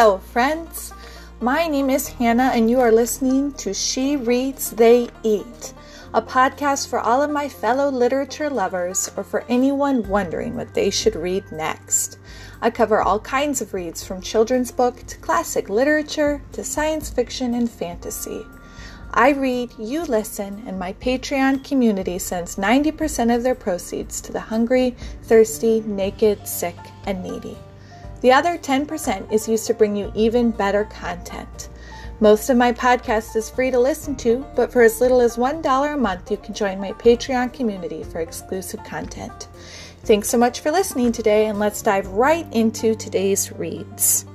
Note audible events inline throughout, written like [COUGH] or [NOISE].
Hello, friends. My name is Hannah, and you are listening to She Reads, They Eat, a podcast for all of my fellow literature lovers or for anyone wondering what they should read next. I cover all kinds of reads from children's book to classic literature to science fiction and fantasy. I read, you listen, and my Patreon community sends 90% of their proceeds to the hungry, thirsty, naked, sick, and needy. The other 10% is used to bring you even better content. Most of my podcast is free to listen to, but for as little as $1 a month, you can join my Patreon community for exclusive content. Thanks so much for listening today, and let's dive right into today's reads.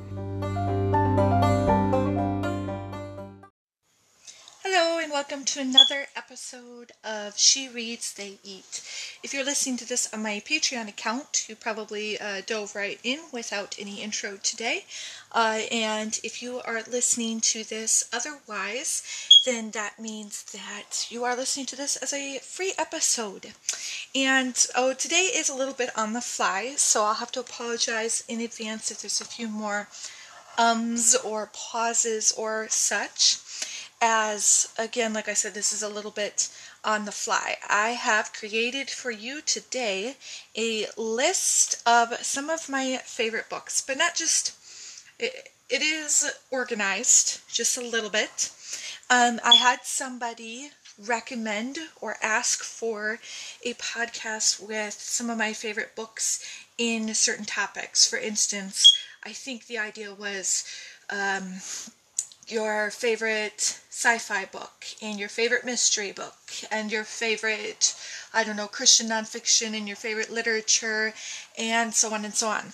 Welcome to another episode of She Reads, They Eat. If you're listening to this on my Patreon account, you probably uh, dove right in without any intro today. Uh, and if you are listening to this otherwise, then that means that you are listening to this as a free episode. And oh, today is a little bit on the fly, so I'll have to apologize in advance if there's a few more ums or pauses or such as again, like I said, this is a little bit on the fly. I have created for you today a list of some of my favorite books, but not just, it, it is organized just a little bit. Um, I had somebody recommend or ask for a podcast with some of my favorite books in certain topics. For instance, I think the idea was um, your favorite sci-fi book and your favorite mystery book and your favorite i don't know christian nonfiction and your favorite literature and so on and so on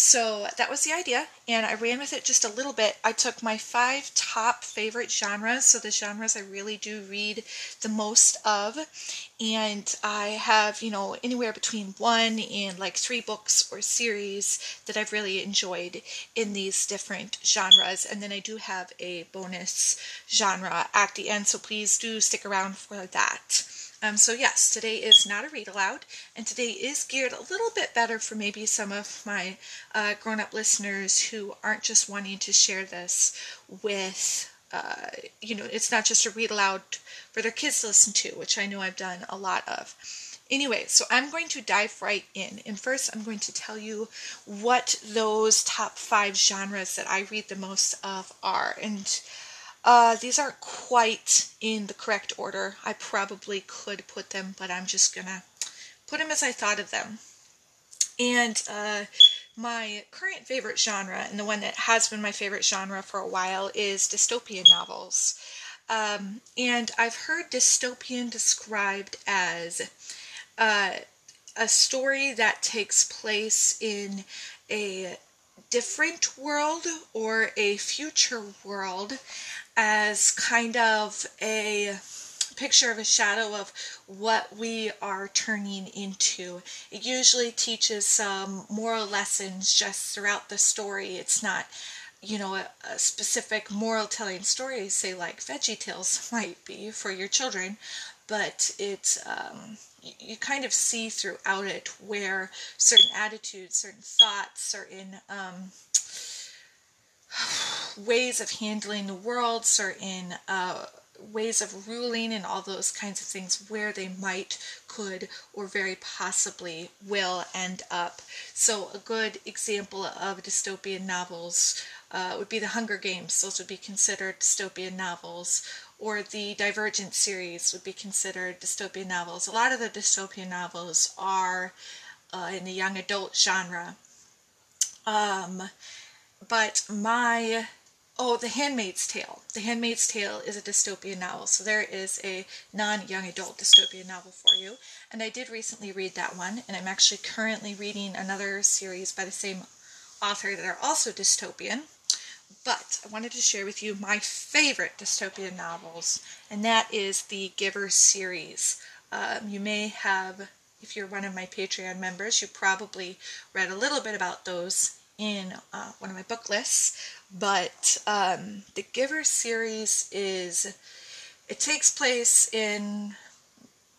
so that was the idea, and I ran with it just a little bit. I took my five top favorite genres, so the genres I really do read the most of, and I have, you know, anywhere between one and like three books or series that I've really enjoyed in these different genres, and then I do have a bonus genre at the end, so please do stick around for that. Um, so yes, today is not a read aloud, and today is geared a little bit better for maybe some of my uh, grown-up listeners who aren't just wanting to share this with, uh, you know, it's not just a read aloud for their kids to listen to, which I know I've done a lot of. Anyway, so I'm going to dive right in. And first, I'm going to tell you what those top five genres that I read the most of are. And uh, these aren't quite in the correct order. I probably could put them, but I'm just gonna put them as I thought of them. And uh, my current favorite genre, and the one that has been my favorite genre for a while, is dystopian novels. Um, and I've heard dystopian described as uh, a story that takes place in a different world or a future world as kind of a picture of a shadow of what we are turning into. It usually teaches some moral lessons just throughout the story. It's not, you know, a, a specific moral telling story, say like Veggie Tales [LAUGHS] might be for your children, but it's um, you, kind of see throughout it where certain attitudes, certain thoughts, certain um, ways of handling the world, certain uh, ways of ruling, and all those kinds of things where they might, could, or very possibly will end up. So, a good example of dystopian novels uh, would be the Hunger Games. Those would be considered dystopian novels. Or the Divergent series would be considered dystopian novels. A lot of the dystopian novels are uh, in the young adult genre. Um, but my oh the handmaid's tale. The handmaid's tale is a dystopian novel so there is a non-young adult dystopian novel for you. And i did recently read that one and i'm actually currently reading another series by the same author that are also dystopian. But i wanted to share with you my favorite dystopian novels and that is the giver series. Um, you may have if you're one of my patreon members you probably read a little bit about those in uh, one of my book lists, but um, the Giver series is it takes place in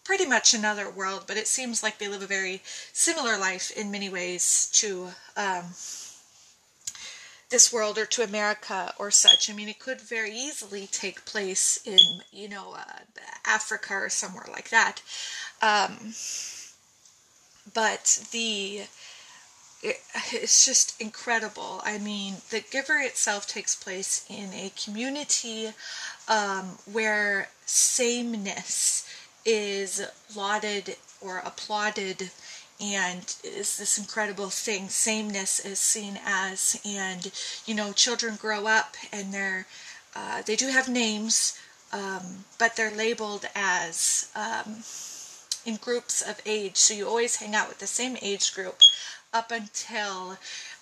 pretty much another world, but it seems like they live a very similar life in many ways to um, this world or to America or such. I mean, it could very easily take place in, you know, uh, Africa or somewhere like that. Um, but the it, it's just incredible. I mean, The Giver itself takes place in a community um, where sameness is lauded or applauded and is this incredible thing sameness is seen as and you know children grow up and they're uh, they do have names um, but they're labeled as um, in groups of age so you always hang out with the same age group up until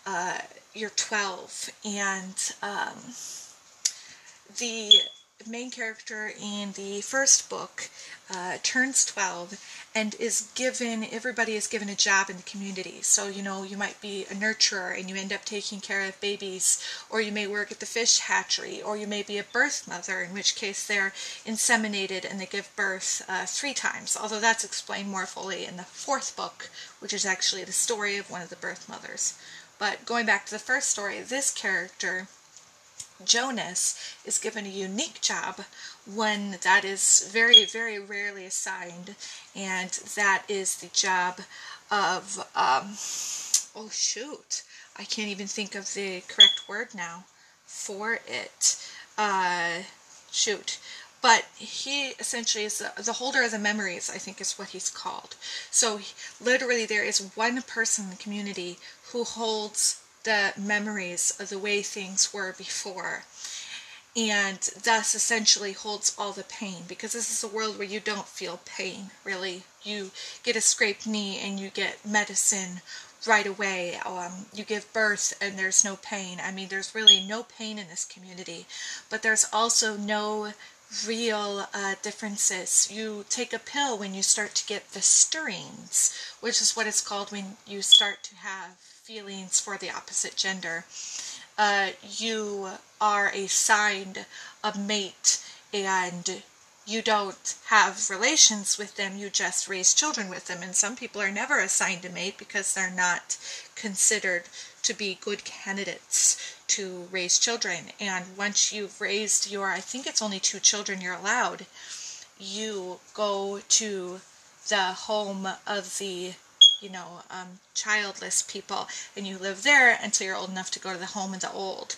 uh, you're 12 and um, the main character in the first book uh, turns 12 and is given, everybody is given a job in the community. So, you know, you might be a nurturer and you end up taking care of babies, or you may work at the fish hatchery, or you may be a birth mother, in which case they're inseminated and they give birth uh, three times, although that's explained more fully in the fourth book, which is actually the story of one of the birth mothers. But going back to the first story, this character Jonas is given a unique job, one that is very, very rarely assigned, and that is the job of, um, oh shoot, I can't even think of the correct word now for it. Uh, shoot. But he essentially is the, the holder of the memories, I think is what he's called. So literally, there is one person in the community who holds the memories of the way things were before. And thus essentially holds all the pain because this is a world where you don't feel pain really. You get a scraped knee and you get medicine right away. Um, you give birth and there's no pain. I mean there's really no pain in this community but there's also no real uh, differences. You take a pill when you start to get the stirrings which is what it's called when you start to have feelings for the opposite gender. Uh, you are assigned a mate and you don't have relations with them, you just raise children with them. And some people are never assigned a mate because they're not considered to be good candidates to raise children. And once you've raised your, I think it's only two children you're allowed, you go to the home of the you know, um, childless people, and you live there until you're old enough to go to the home of the old.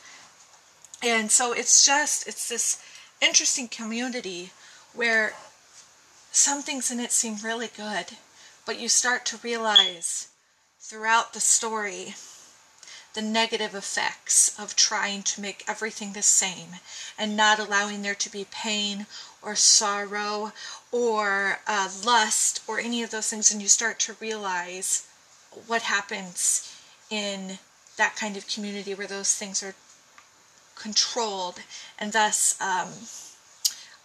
And so it's just, it's this interesting community where some things in it seem really good, but you start to realize throughout the story the negative effects of trying to make everything the same and not allowing there to be pain or sorrow or uh, lust or any of those things, and you start to realize what happens in that kind of community where those things are controlled, and thus um,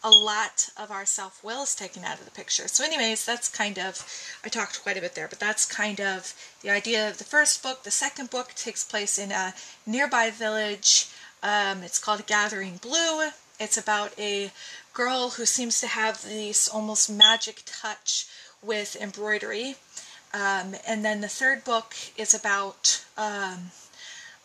a lot of our self will is taken out of the picture. So, anyways, that's kind of, I talked quite a bit there, but that's kind of the idea of the first book. The second book takes place in a nearby village. Um, it's called Gathering Blue. It's about a girl who seems to have this almost magic touch with embroidery. Um, and then the third book is about um,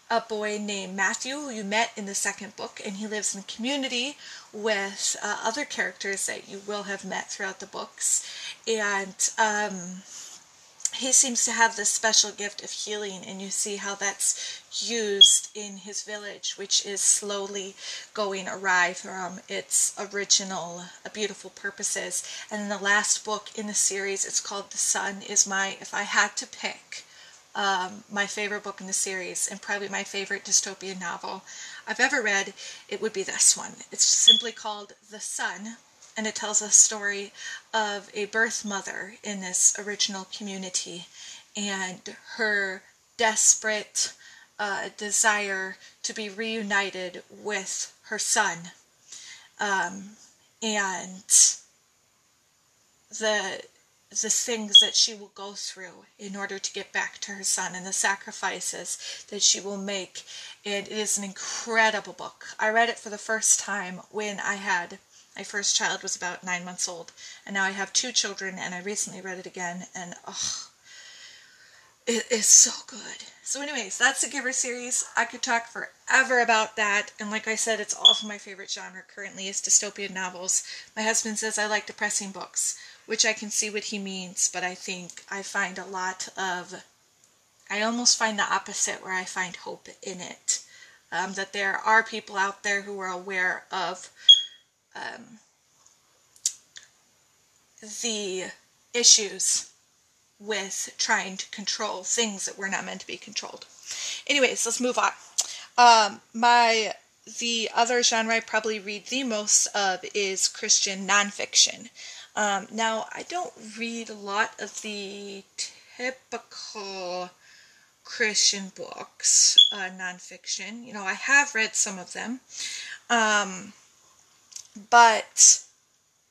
a boy named Matthew, who you met in the second book, and he lives in a community with uh, other characters that you will have met throughout the books. And um, he seems to have this special gift of healing, and you see how that's used in his village, which is slowly going awry from its original uh, beautiful purposes. And in the last book in the series, it's called The Son is my, if I had to pick, um, my favorite book in the series and probably my favorite dystopian novel I've ever read, it would be this one. It's simply called The Son and it tells a story of a birth mother in this original community and her desperate uh, desire to be reunited with her son. Um, and the the things that she will go through in order to get back to her son and the sacrifices that she will make. And it is an incredible book. I read it for the first time when I had my first child was about nine months old, and now I have two children, and I recently read it again, and oh, it is so good, So, anyways, that's the Giver series. I could talk forever about that. And like I said, it's also my favorite genre currently is dystopian novels. My husband says I like depressing books, which I can see what he means, but I think I find a lot of, I almost find the opposite where I find hope in it. Um, that there are people out there who are aware of um, the issues with trying to control things that were not meant to be controlled. Anyways, let's move on. Um, my the other genre I probably read the most of is Christian nonfiction. Um, now, I don't read a lot of the typical Christian books, uh, nonfiction. You know, I have read some of them, um, but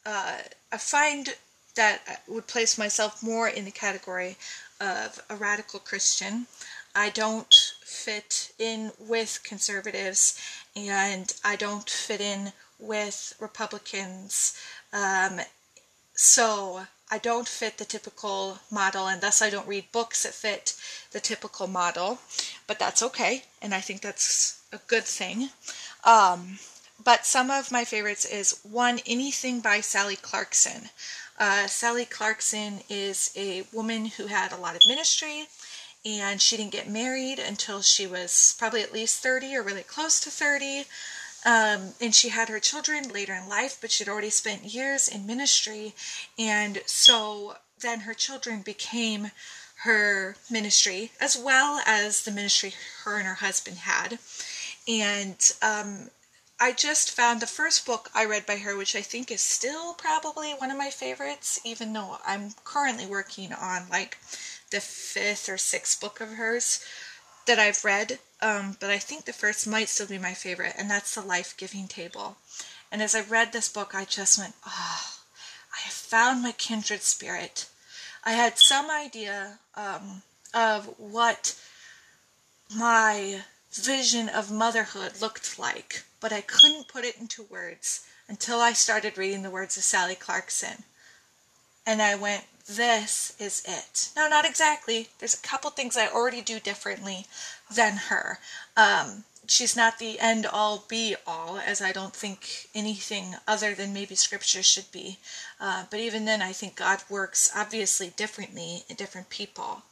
uh, I find that I would place myself more in the category of a radical Christian. I don't fit in with conservatives and I don't fit in with Republicans. Um, so I don't fit the typical model, and thus I don't read books that fit the typical model. But that's okay, and I think that's a good thing. Um, but some of my favorites is one, anything by Sally Clarkson. Uh, Sally Clarkson is a woman who had a lot of ministry and she didn't get married until she was probably at least 30 or really close to 30. Um, and she had her children later in life, but she'd already spent years in ministry. And so then her children became her ministry as well as the ministry her and her husband had. And um, I just found the first book I read by her, which I think is still probably one of my favorites, even though I'm currently working on like the fifth or sixth book of hers that I've read. Um, but I think the first might still be my favorite, and that's The Life Giving Table. And as I read this book, I just went, oh, I have found my kindred spirit. I had some idea um, of what my vision of motherhood looked like, but I couldn't put it into words until I started reading the words of Sally Clarkson. And I went, this is it. No, not exactly. There's a couple things I already do differently than her. Um, she's not the end all be all, as I don't think anything other than maybe scripture should be. Uh, but even then, I think God works obviously differently in different people.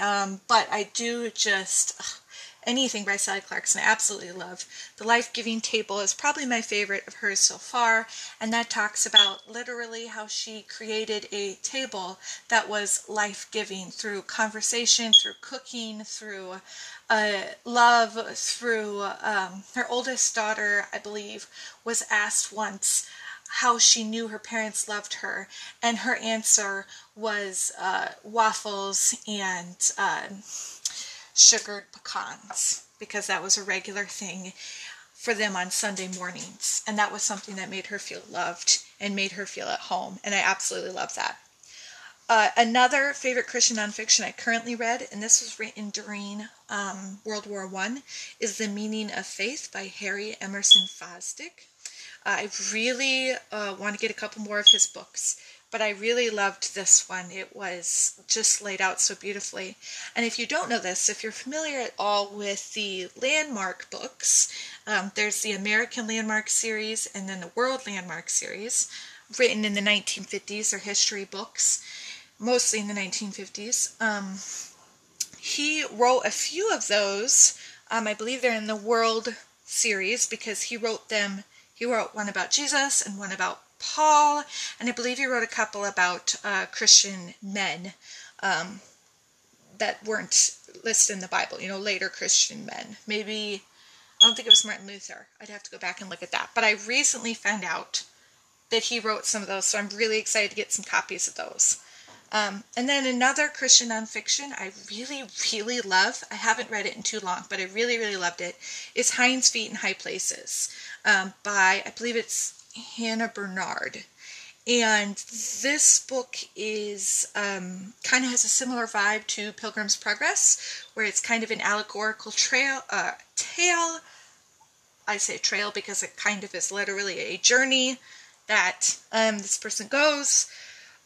Um, but I do just. Ugh, anything by Sally Clarkson I absolutely love. The Life Giving Table is probably my favorite of hers so far, and that talks about literally how she created a table that was life giving through conversation, through cooking, through uh, love, through um, her oldest daughter, I believe, was asked once how she knew her parents loved her, and her answer was uh, waffles and. Uh, sugared pecans because that was a regular thing for them on Sunday mornings. And that was something that made her feel loved and made her feel at home. And I absolutely love that. Uh, another favorite Christian nonfiction I currently read, and this was written during um, World War One, is The Meaning of Faith by Harry Emerson Fosdick. Uh, I really uh, want to get a couple more of his books but I really loved this one. It was just laid out so beautifully. And if you don't know this, if you're familiar at all with the Landmark books, um, there's the American Landmark series and then the World Landmark series, written in the 1950s, or history books, mostly in the 1950s. Um, he wrote a few of those. Um, I believe they're in the World series because he wrote them. He wrote one about Jesus and one about Paul, and I believe he wrote a couple about uh, Christian men um, that weren't listed in the Bible, you know, later Christian men. Maybe, I don't think it was Martin Luther. I'd have to go back and look at that. But I recently found out that he wrote some of those, so I'm really excited to get some copies of those. Um, and then another Christian nonfiction I really, really love, I haven't read it in too long, but I really, really loved it, is Hinds Feet in High Places um, by, I believe it's Hannah Bernard. And this book is um, kind of has a similar vibe to Pilgrim's Progress, where it's kind of an allegorical trail uh, tale. I say trail because it kind of is literally a journey that um, this person goes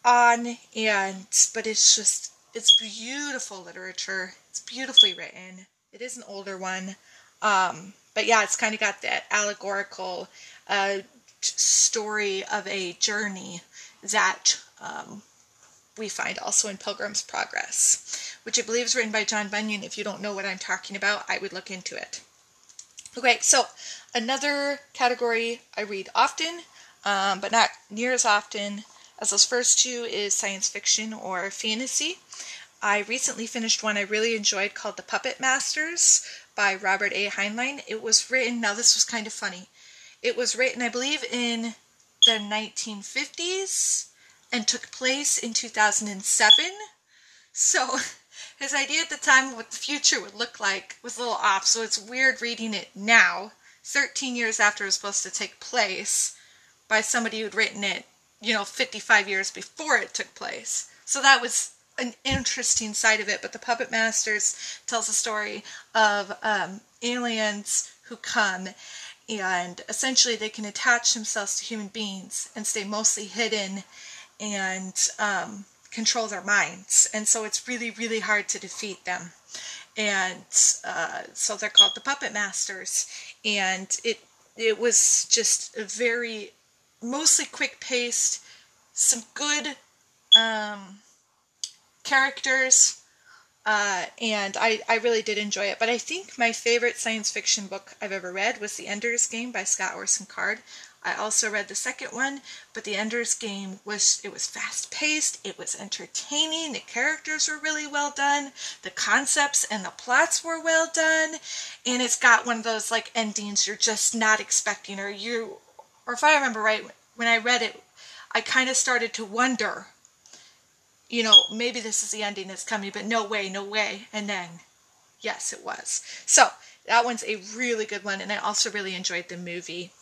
on, and but it's just it's beautiful literature. It's beautifully written. It is an older one. Um, but yeah, it's kind of got that allegorical uh, story of a journey that um, we find also in Pilgrim's Progress, which I believe is written by John Bunyan. If you don't know what I'm talking about, I would look into it. Okay, so another category I read often, um, but not near as often as those first two, is science fiction or fantasy. I recently finished one I really enjoyed called The Puppet Masters by Robert A. Heinlein. It was written, now this was kind of funny. It was written, I believe, in the 1950s and took place in 2007. So [LAUGHS] his idea at the time of what the future would look like was a little off. So it's weird reading it now, 13 years after it was supposed to take place, by somebody who'd written it, you know, 55 years before it took place. So that was an interesting side of it. But the Puppet Masters tells a story of um, aliens who come and essentially they can attach themselves to human beings and stay mostly hidden and um, control their minds. And so it's really, really hard to defeat them. And uh, so they're called the Puppet Masters. And it it was just a very mostly quick paced, some good um, characters, uh, and I, I really did enjoy it. But I think my favorite science fiction book I've ever read was The Ender's Game by Scott Orson Card. I also read the second one, but The Ender's Game was it was fast paced, it was entertaining, the characters were really well done, the concepts and the plots were well done, and it's got one of those like endings you're just not expecting or you or if I remember right when I read it, I kind of started to wonder you know, maybe this is the ending that's coming, but no way, no way. And then, yes, it was. So that one's a really good one, and I also really enjoyed the movie.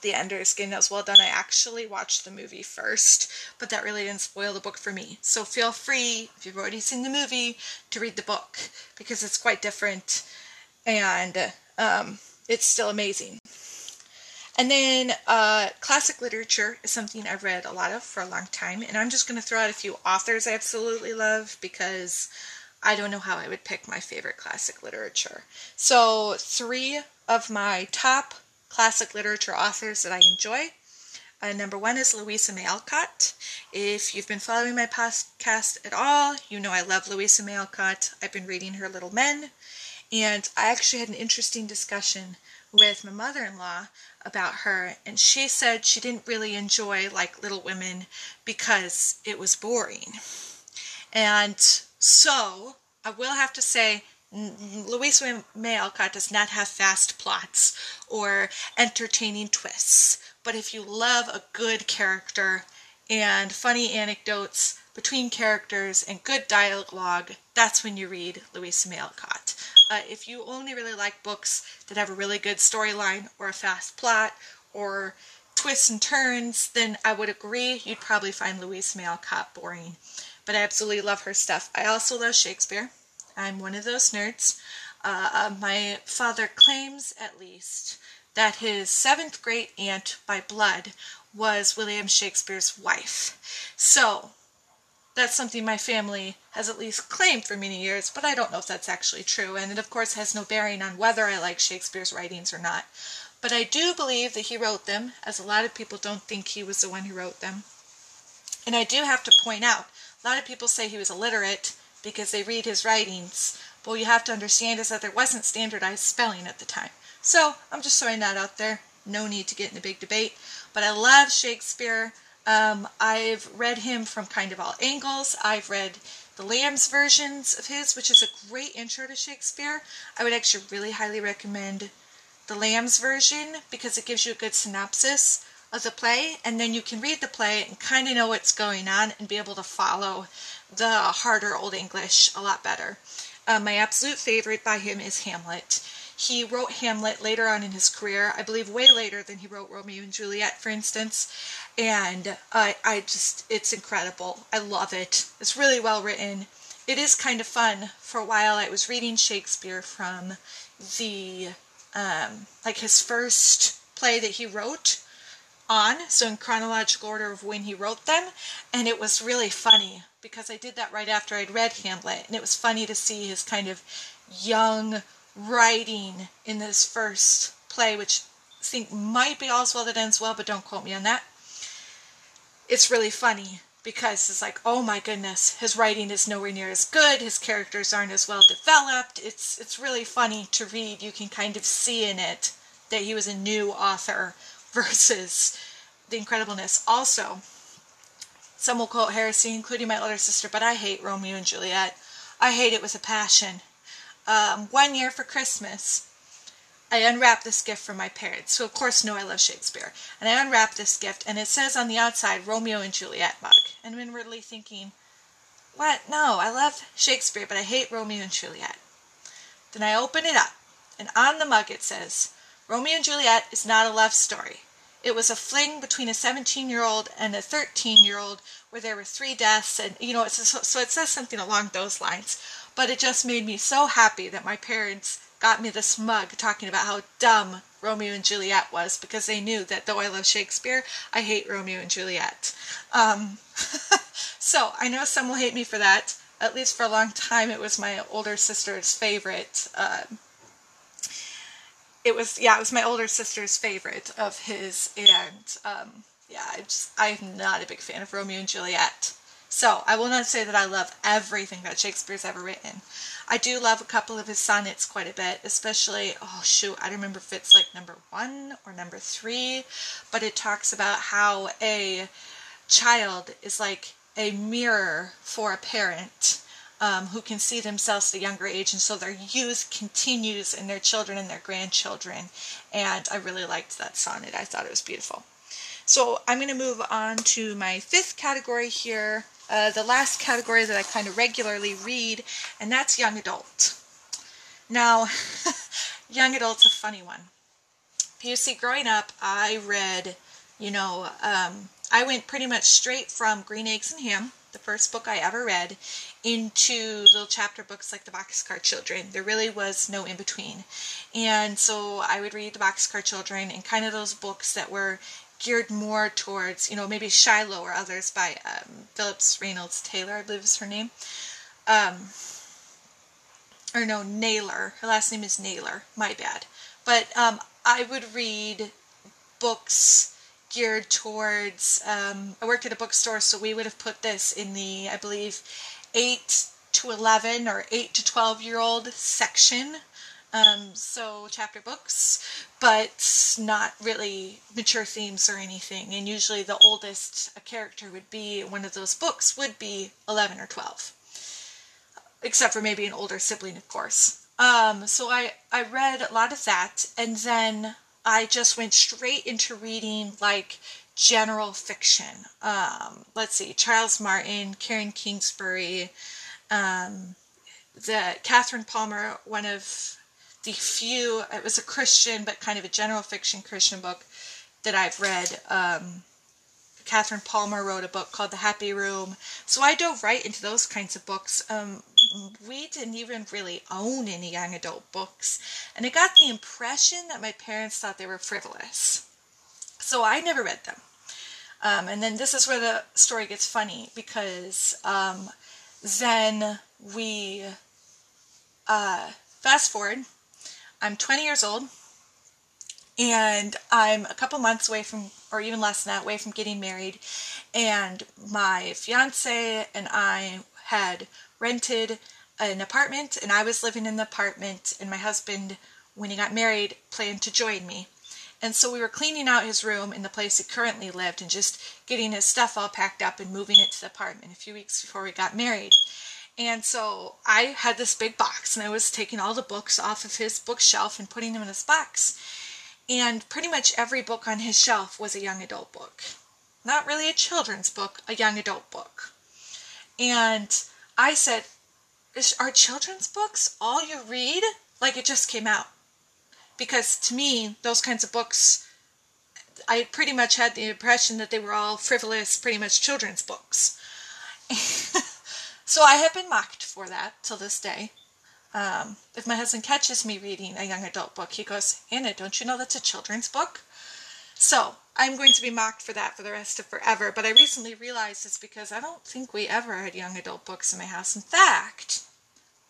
The Ender's Game that was well done. I actually watched the movie first, but that really didn't spoil the book for me. So feel free, if you've already seen the movie, to read the book because it's quite different and um, it's still amazing. And then uh, classic literature is something I've read a lot of for a long time. And I'm just going to throw out a few authors I absolutely love because I don't know how I would pick my favorite classic literature. So, three of my top classic literature authors that I enjoy. Uh, number one is Louisa May Alcott. If you've been following my podcast at all, you know I love Louisa May Alcott. I've been reading her Little Men, and I actually had an interesting discussion with my mother-in-law about her and she said she didn't really enjoy like Little Women because it was boring. And so I will have to say Louisa May Alcott does not have fast plots or entertaining twists. But if you love a good character and funny anecdotes between characters and good dialogue, that's when you read Louisa May Alcott. Uh, if you only really like books that have a really good storyline or a fast plot or twists and turns, then I would agree you'd probably find Louise May Alcott boring. But I absolutely love her stuff. I also love Shakespeare. I'm one of those nerds. Uh, uh, my father claims, at least, that his seventh great aunt by blood was William Shakespeare's wife. So, that's something my family has at least claimed for many years, but I don't know if that's actually true, and it of course has no bearing on whether I like Shakespeare's writings or not. But I do believe that he wrote them, as a lot of people don't think he was the one who wrote them. And I do have to point out, a lot of people say he was illiterate because they read his writings. But what you have to understand is that there wasn't standardized spelling at the time. So I'm just throwing that out there. No need to get in a big debate. But I love Shakespeare. Um, I've read him from kind of all angles. I've read the Lamb's versions of his, which is a great intro to Shakespeare. I would actually really highly recommend the Lamb's version because it gives you a good synopsis of the play, and then you can read the play and kind of know what's going on and be able to follow the harder Old English a lot better. Uh, my absolute favorite by him is Hamlet. He wrote Hamlet later on in his career, I believe way later than he wrote Romeo and Juliet, for instance. And I, I just, it's incredible. I love it. It's really well written. It is kind of fun. For a while, I was reading Shakespeare from the, um, like his first play that he wrote on, so in chronological order of when he wrote them, and it was really funny because I did that right after I'd read Hamlet, and it was funny to see his kind of young writing in this first play, which I think might be All's Well That Ends Well, but don't quote me on that. It's really funny because it's like, oh my goodness, his writing is nowhere near as good. His characters aren't as well developed. It's it's really funny to read. You can kind of see in it that he was a new author [LAUGHS] versus the incredibleness. Also, some will quote heresy, including my older sister, but I hate Romeo and Juliet. I hate it with a passion. Um, one year for Christmas, I unwrapped this gift from my parents, who of course know I love Shakespeare. And I unwrapped this gift, and it says on the outside Romeo and Juliet mug. And I'm inwardly thinking, what? No, I love Shakespeare, but I hate Romeo and Juliet. Then I open it up, and on the mug it says, Romeo and Juliet is not a love story. It was a fling between a 17 year old and a 13 year old where there were three deaths, and you know, so it says something along those lines. But it just made me so happy that my parents got me this mug talking about how dumb Romeo and Juliet was because they knew that though I love Shakespeare, I hate Romeo and Juliet. Um, [LAUGHS] so I know some will hate me for that. At least for a long time, it was my older sister's favorite. Uh, it was yeah, it was my older sister's favorite of his, and um, yeah, I just I'm not a big fan of Romeo and Juliet. So I will not say that I love everything that Shakespeare's ever written. I do love a couple of his sonnets quite a bit, especially, oh shoot, I don't remember if it's like number one or number three, but it talks about how a child is like a mirror for a parent. Um, who can see themselves at a younger age, and so their youth continues in their children and their grandchildren. And I really liked that sonnet. I thought it was beautiful. So I'm going to move on to my fifth category here, uh, the last category that I kind of regularly read, and that's young adult. Now, [LAUGHS] young adult's a funny one. You see, growing up, I read, you know, um, I went pretty much straight from Green Eggs and Ham, the first book I ever read, into little chapter books like the Boxcar Children. There really was no in between. And so I would read the Boxcar Children and kind of those books that were geared more towards, you know, maybe Shiloh or others by um, Phyllis Reynolds Taylor, I believe is her name. Um, or no, Naylor. Her last name is Naylor. My bad. But um, I would read books geared towards. Um, I worked at a bookstore, so we would have put this in the, I believe, 8 to 11 or 8 to 12 year old section um, so chapter books, but not really mature themes or anything. And usually the oldest a character would be one of those books would be 11 or 12. Except for maybe an older sibling, of course. Um, so I, I read a lot of that, and then I just went straight into reading like general fiction. Um, let's see, Charles Martin, Karen Kingsbury, um, the Catherine Palmer, one of the few, it was a Christian, but kind of a general fiction Christian book that I've read. Um, Catherine Palmer wrote a book called The Happy Room. So I dove right into those kinds of books. Um, we didn't even really own any young adult books. And I got the impression that my parents thought they were frivolous. So I never read them. Um, and then this is where the story gets funny because um, then we uh, fast forward I'm 20 years old and I'm a couple months away from, or even less than that, away from getting married. And my fiance and I had rented an apartment, and I was living in the apartment, and my husband, when he got married, planned to join me. And so we were cleaning out his room in the place he currently lived and just getting his stuff all packed up and moving it to the apartment a few weeks before we got married. And so I had this big box and I was taking all the books off of his bookshelf and putting them in this box. And pretty much every book on his shelf was a young adult book. Not really a children's book, a young adult book. And I said, Are children's books all you read? Like it just came out. Because to me, those kinds of books, I pretty much had the impression that they were all frivolous, pretty much children's books. [LAUGHS] So I have been mocked for that till this day. Um, if my husband catches me reading a young adult book, he goes, Anna, don't you know that's a children's book? So I'm going to be mocked for that for the rest of forever. But I recently realized it's because I don't think we ever had young adult books in my house. In fact,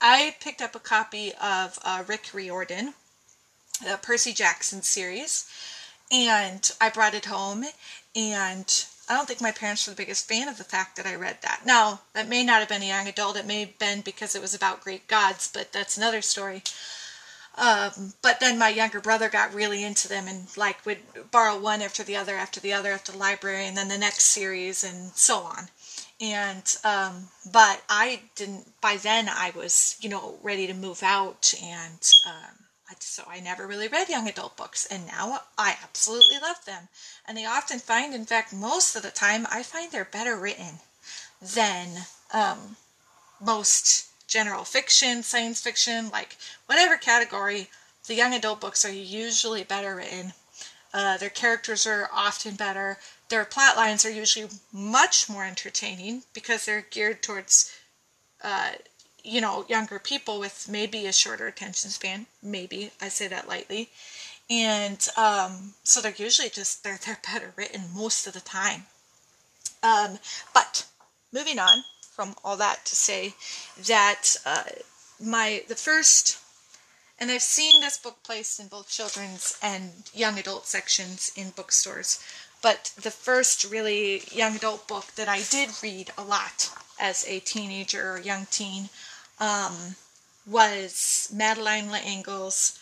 I picked up a copy of uh, Rick Riordan, the Percy Jackson series, and I brought it home. And I don't think my parents were the biggest fan of the fact that I read that. Now, that may not have been a young adult. It may have been because it was about Greek gods, but that's another story. Um, but then my younger brother got really into them and like would borrow one after the other after the other at the library and then the next series and so on. And um, but I didn't. By then I was you know ready to move out and um, so I never really read young adult books and now I absolutely love them. And I often find, in fact, most of the time, I find they're better written than um, most general fiction, science fiction, like whatever category, the young adult books are usually better written. Uh, their characters are often better. Their plot lines are usually much more entertaining because they're geared towards, uh, you know, younger people with maybe a shorter attention span. Maybe I say that lightly, and um, so they're usually just they're they're better written most of the time. Um, but moving on from all that to say that uh, my the first and I've seen this book placed in both children's and young adult sections in bookstores. But the first really young adult book that I did read a lot as a teenager or young teen um, was Madeleine L'Engle's,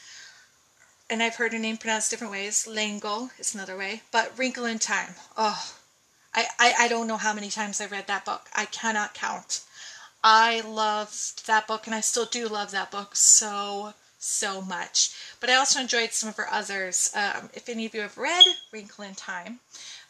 and I've heard her name pronounced different ways. L'Engle is another way, but Wrinkle in Time. Oh, I, I, I don't know how many times I read that book. I cannot count. I loved that book, and I still do love that book so, so much. But I also enjoyed some of her others. Um, if any of you have read Wrinkle in Time,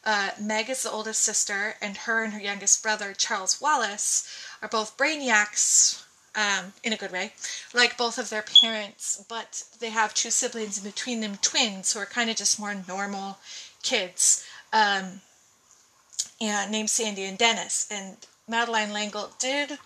uh, Meg is the oldest sister, and her and her youngest brother, Charles Wallace, are both brainiacs um, in a good way, like both of their parents, but they have two siblings, and between them, twins, who are kind of just more normal kids. Um, and named Sandy and Dennys. And Madeleine L'Engle did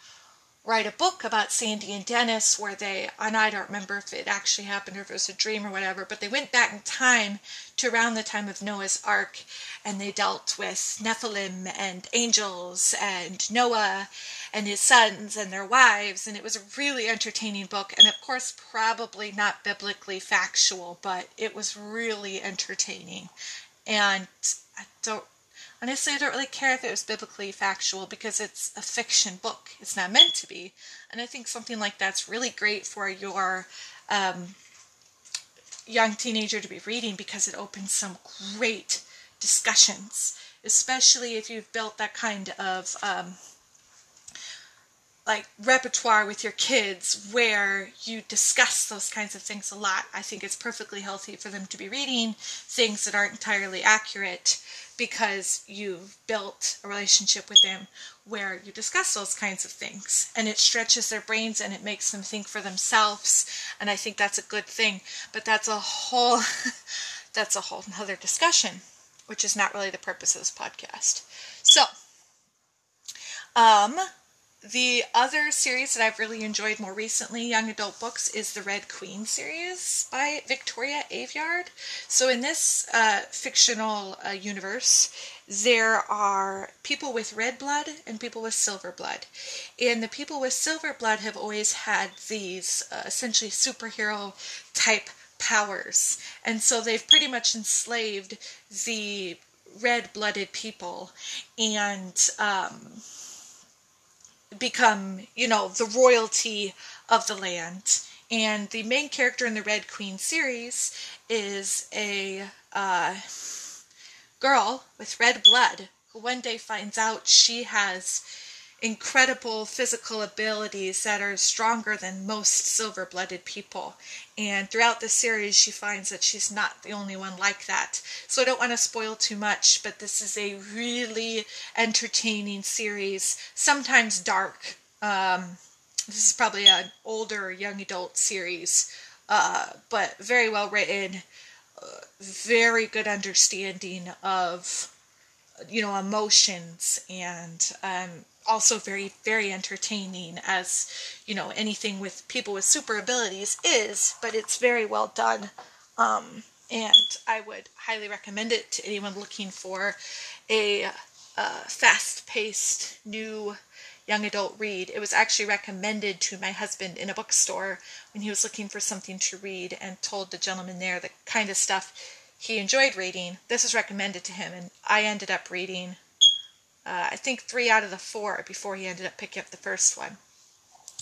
write a book about Sandy and Dennys where they, and I don't remember if it actually happened or if it was a dream or whatever, but they went back in time to around the time of Noah's Ark and they dealt with Nephilim and angels and Noah and his sons and their wives. And it was a really entertaining book. And of course, probably not biblically factual, but it was really entertaining. And I don't Honestly, I don't really care if it was biblically factual because it's a fiction book. It's not meant to be. And I think something like that's really great for your um, young teenager to be reading because it opens some great discussions, especially if you've built that kind of um, like repertoire with your kids where you discuss those kinds of things a lot. I think it's perfectly healthy for them to be reading things that aren't entirely accurate because you've built a relationship with them where you discuss those kinds of things and it stretches their brains and it makes them think for themselves and I think that's a good thing. But that's a whole [LAUGHS] that's a whole other discussion which is not really the purpose of this podcast. So um the other series that I've really enjoyed more recently, young adult books, is the Red Queen series by Victoria Aveyard. So, in this uh, fictional uh, universe, there are people with red blood and people with silver blood. And the people with silver blood have always had these uh, essentially superhero type powers. And so they've pretty much enslaved the red blooded people. And, um, become, you know, the royalty of the land. And the main character in the Red Queen series is a uh, girl with red blood who one day finds out she has incredible physical abilities that are stronger than most silver blooded people. And throughout the series, she finds that she's not the only one like that. So I don't want to spoil too much, but this is a really entertaining series, sometimes dark. Um, this is probably an older young adult series, uh, but very well written, very good understanding of you know emotions and um, also very very entertaining as you know anything with people with super abilities is but it's very well done um, and I would highly recommend it to anyone looking for a uh, fast paced new young adult read. It was actually recommended to my husband in a bookstore when he was looking for something to read and told the gentleman there the kind of stuff he enjoyed reading. This was recommended to him, and I ended up reading, uh, I think, three out of the four before he ended up picking up the first one.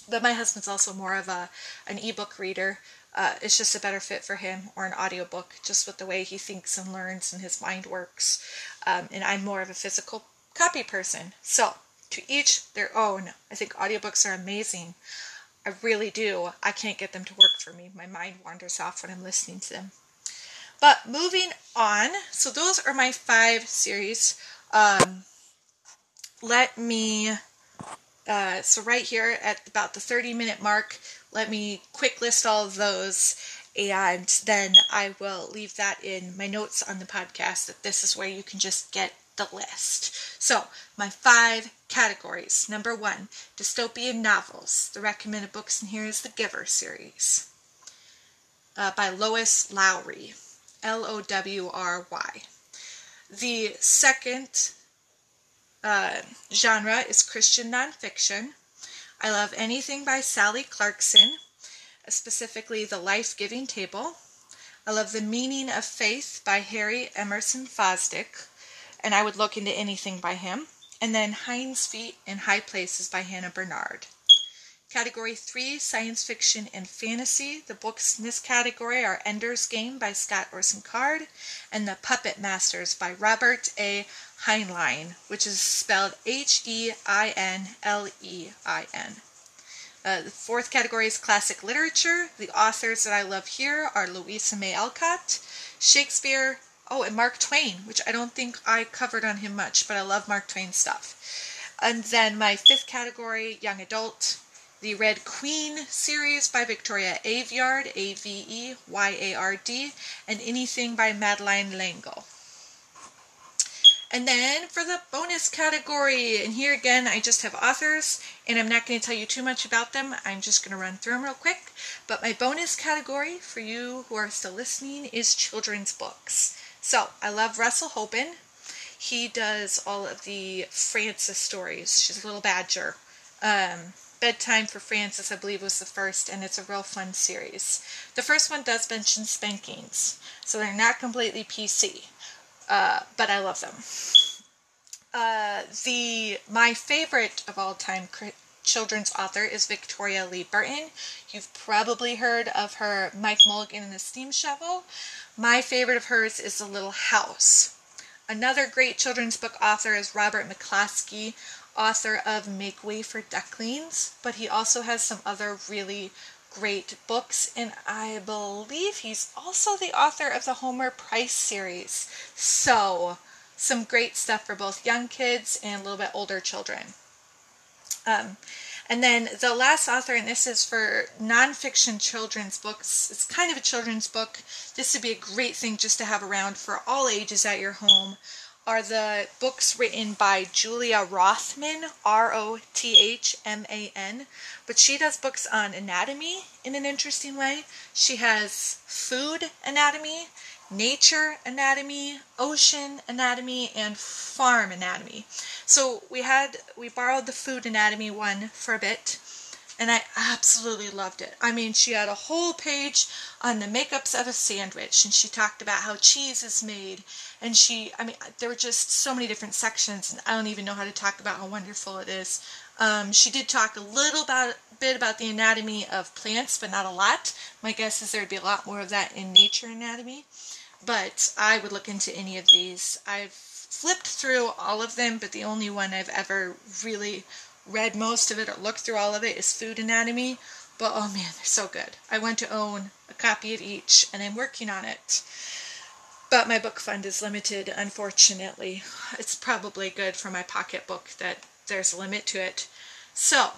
But my husband's also more of a an ebook reader. Uh, it's just a better fit for him, or an audiobook, just with the way he thinks and learns and his mind works. Um, and I'm more of a physical copy person. So to each their own. I think audiobooks are amazing. I really do. I can't get them to work for me. My mind wanders off when I'm listening to them. But moving on, so those are my five series. Um, let me, uh, so right here at about the 30 minute mark, let me quick list all of those and then I will leave that in my notes on the podcast that this is where you can just get the list. So, my five categories. Number one, dystopian novels. The recommended books in here is the Giver series uh, by Lois Lowry. L O W R Y. The second uh, genre is Christian nonfiction. I love anything by Sally Clarkson, specifically The Life Giving Table. I love The Meaning of Faith by Harry Emerson Fosdick and I would look into anything by him. And then Hind's Feet in High Places by Hannah Hurnard. Category 3, Science Fiction and Fantasy. The books in this category are Ender's Game by Scott Orson Card and The Puppet Masters by Robert A. Heinlein, which is spelled H E I N L E I N. Uh, the fourth category is classic literature. The authors that I love here are Louisa May Alcott, Shakespeare, Oh, and Mark Twain, which I don't think I covered on him much, but I love Mark Twain stuff. And then my fifth category, young adult, the Red Queen series by Victoria Aveyard, A V E Y A R D, and anything by Madeleine L'Engle. And then for the bonus category, and here again, I just have authors, and I'm not going to tell you too much about them. I'm just going to run through them real quick. But my bonus category for you who are still listening is children's books. So I love Russell Hoban. He does all of the Frances stories. She's a little badger. Um, Bedtime for Frances, I believe, was the first, and it's a real fun series. The first one does mention spankings, so they're not completely PC, uh, but I love them. Uh, the my favorite of all time children's author is Victoria Lee Burton. You've probably heard of her Mike Mulligan and the Steam Shovel. My favorite of hers is The Little House. Another great children's book author is Robert McCloskey, author of Make Way for Ducklings, but he also has some other really great books, and I believe he's also the author of the Homer Price series. So, some great stuff for both young kids and a little bit older children. Um, and then the last author, and this is for nonfiction children's books. It's kind of a children's book. This would be a great thing just to have around for all ages at your home. Are the books written by Julia Rothman, R O T H M A N. But she does books on anatomy in an interesting way. She has food anatomy, nature anatomy, ocean anatomy, and farm anatomy. So we had we borrowed the food anatomy one for a bit and I absolutely loved it. I mean, she had a whole page on the makeups of a sandwich and she talked about how cheese is made and she I mean there were just so many different sections and I don't even know how to talk about how wonderful it is. Um, she did talk a little about, bit about the anatomy of plants, but not a lot. My guess is there'd be a lot more of that in nature anatomy but I would look into any of these. I've flipped through all of them, but the only one I've ever really read most of it or looked through all of it is Food Anatomy. But oh man, they're so good. I want to own a copy of each, and I'm working on it. But my book fund is limited, unfortunately. It's probably good for my pocketbook that there's a limit to it. So,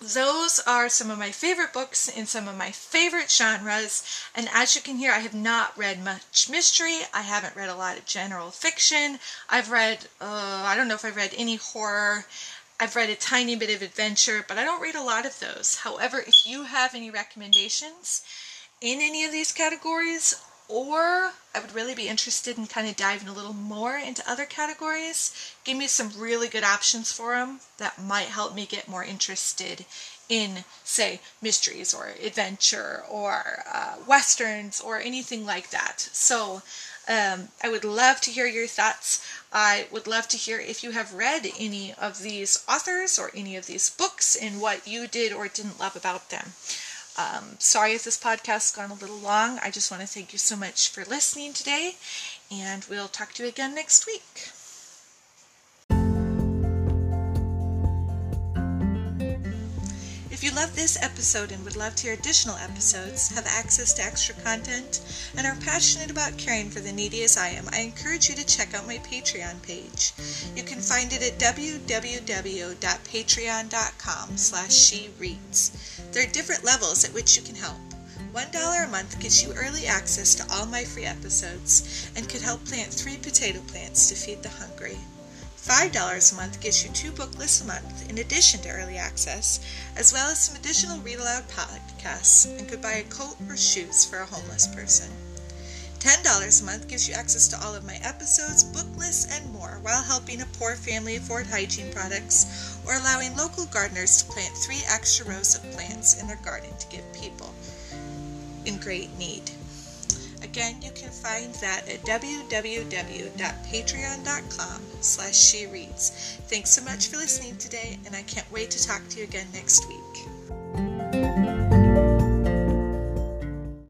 those are some of my favorite books in some of my favorite genres. And as you can hear, I have not read much mystery. I haven't read a lot of general fiction. I've read, uh, I don't know if I've read any horror. I've read a tiny bit of adventure, but I don't read a lot of those. However, if you have any recommendations in any of these categories, or I would really be interested in kind of diving a little more into other categories, give me some really good options for them that might help me get more interested in, say, mysteries or adventure or uh, westerns or anything like that. So um, I would love to hear your thoughts. I would love to hear if you have read any of these authors or any of these books and what you did or didn't love about them. Um, sorry if this podcast has gone a little long. I just want to thank you so much for listening today, and we'll talk to you again next week. If you love this episode and would love to hear additional episodes, have access to extra content, and are passionate about caring for the needy as I am, I encourage you to check out my Patreon page. You can find it at www.patreon.com slash she reads. There are different levels at which you can help. $1 a month gets you early access to all my free episodes and could help plant three potato plants to feed the hungry. $5 a month gets you two book lists a month in addition to early access, as well as some additional read aloud podcasts and could buy a coat or shoes for a homeless person. $10 a month gives you access to all of my episodes, book lists, and more while helping a poor family afford hygiene products or allowing local gardeners to plant three extra rows of plants in their garden to give people in great need. Again, you can find that at www.patreon.com slash she reads. Thanks so much for listening today, and I can't wait to talk to you again next week.